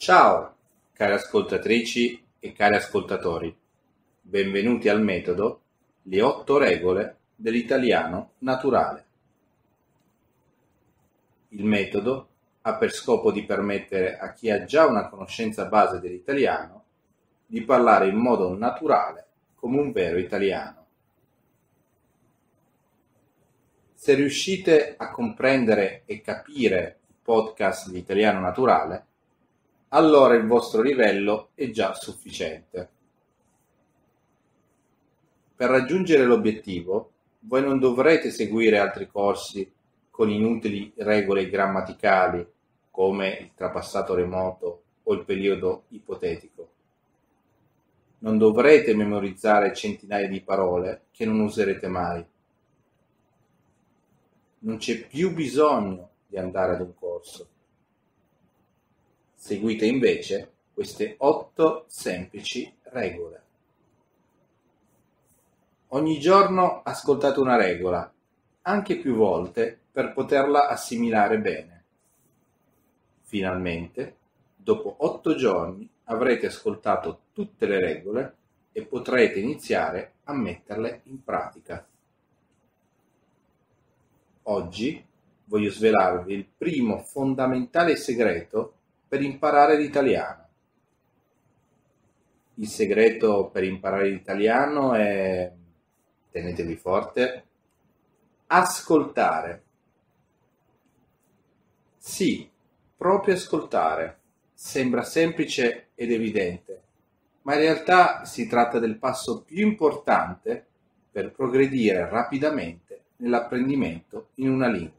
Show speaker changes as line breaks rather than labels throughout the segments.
Ciao, cari ascoltatrici e cari ascoltatori. Benvenuti al metodo Le otto regole dell'italiano naturale. Il metodo ha per scopo di permettere a chi ha già una conoscenza base dell'italiano di parlare in modo naturale come un vero italiano. Se riuscite a comprendere e capire il podcast di italiano naturale, allora il vostro livello è già sufficiente. Per raggiungere l'obiettivo, voi non dovrete seguire altri corsi con inutili regole grammaticali come il trapassato remoto o il periodo ipotetico. Non dovrete memorizzare centinaia di parole che non userete mai. Non c'è più bisogno di andare ad un corso Seguite invece queste otto semplici regole. Ogni giorno ascoltate una regola, anche più volte, per poterla assimilare bene. Finalmente, dopo otto giorni, avrete ascoltato tutte le regole e potrete iniziare a metterle in pratica. Oggi voglio svelarvi il primo fondamentale segreto per imparare l'italiano. Il segreto per imparare l'italiano è, tenetevi forte, ascoltare. Sì, proprio ascoltare. Sembra semplice ed evidente, ma in realtà si tratta del passo più importante per progredire rapidamente nell'apprendimento in una lingua.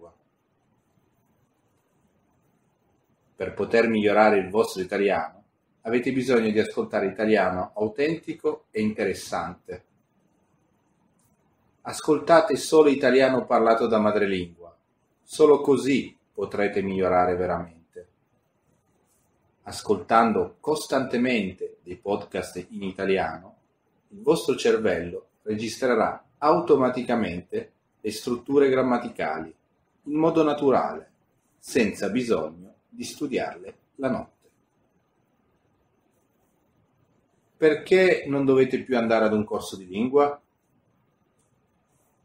Per poter migliorare il vostro italiano, avete bisogno di ascoltare italiano autentico e interessante. Ascoltate solo italiano parlato da madrelingua, solo così potrete migliorare veramente. Ascoltando costantemente dei podcast in italiano, il vostro cervello registrerà automaticamente le strutture grammaticali in modo naturale, senza bisogno di studiarle la notte. Perché non dovete più andare ad un corso di lingua?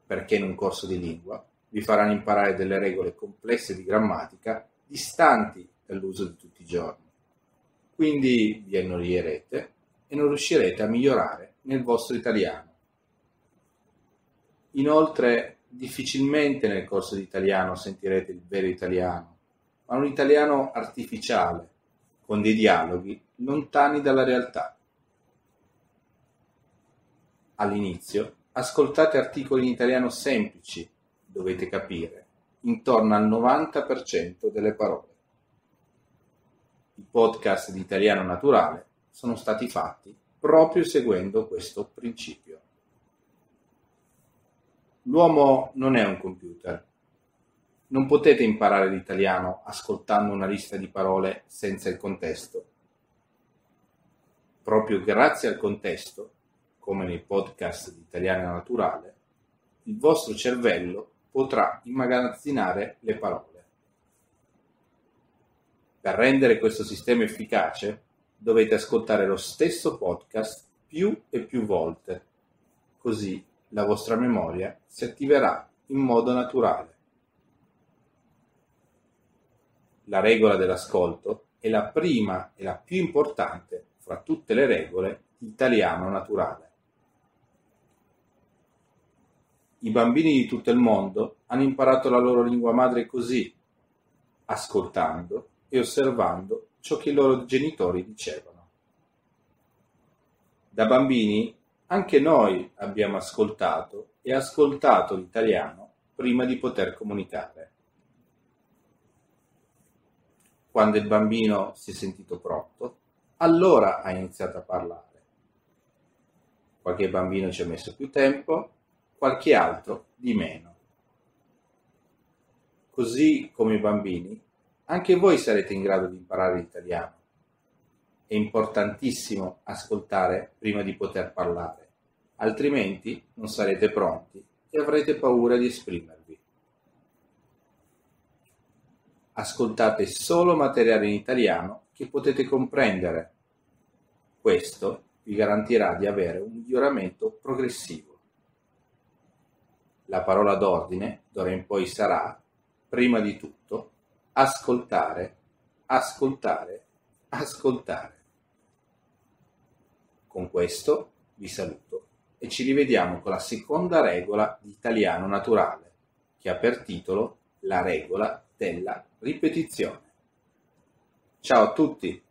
Perché in un corso di lingua vi faranno imparare delle regole complesse di grammatica distanti dall'uso di tutti i giorni. Quindi vi annoierete e non riuscirete a migliorare nel vostro italiano. Inoltre, difficilmente nel corso di italiano sentirete il vero italiano ma un italiano artificiale, con dei dialoghi lontani dalla realtà. All'inizio ascoltate articoli in italiano semplici, dovete capire, intorno al 90% delle parole. I podcast di italiano naturale sono stati fatti proprio seguendo questo principio. L'uomo non è un computer, non potete imparare l'italiano ascoltando una lista di parole senza il contesto. Proprio grazie al contesto, come nei podcast di Italiano Naturale, il vostro cervello potrà immagazzinare le parole. Per rendere questo sistema efficace dovete ascoltare lo stesso podcast più e più volte, così la vostra memoria si attiverà in modo naturale. La regola dell'ascolto è la prima e la più importante fra tutte le regole italiano naturale. I bambini di tutto il mondo hanno imparato la loro lingua madre così, ascoltando e osservando ciò che i loro genitori dicevano. Da bambini anche noi abbiamo ascoltato e ascoltato l'italiano prima di poter comunicare quando il bambino si è sentito pronto, allora ha iniziato a parlare. Qualche bambino ci ha messo più tempo, qualche altro di meno. Così come i bambini, anche voi sarete in grado di imparare l'italiano. È importantissimo ascoltare prima di poter parlare, altrimenti non sarete pronti e avrete paura di esprimervi ascoltate solo materiale in italiano che potete comprendere. Questo vi garantirà di avere un miglioramento progressivo. La parola d'ordine d'ora in poi sarà, prima di tutto, ascoltare, ascoltare, ascoltare. Con questo vi saluto e ci rivediamo con la seconda regola di italiano naturale, che ha per titolo La regola della ripetizione. Ciao a tutti!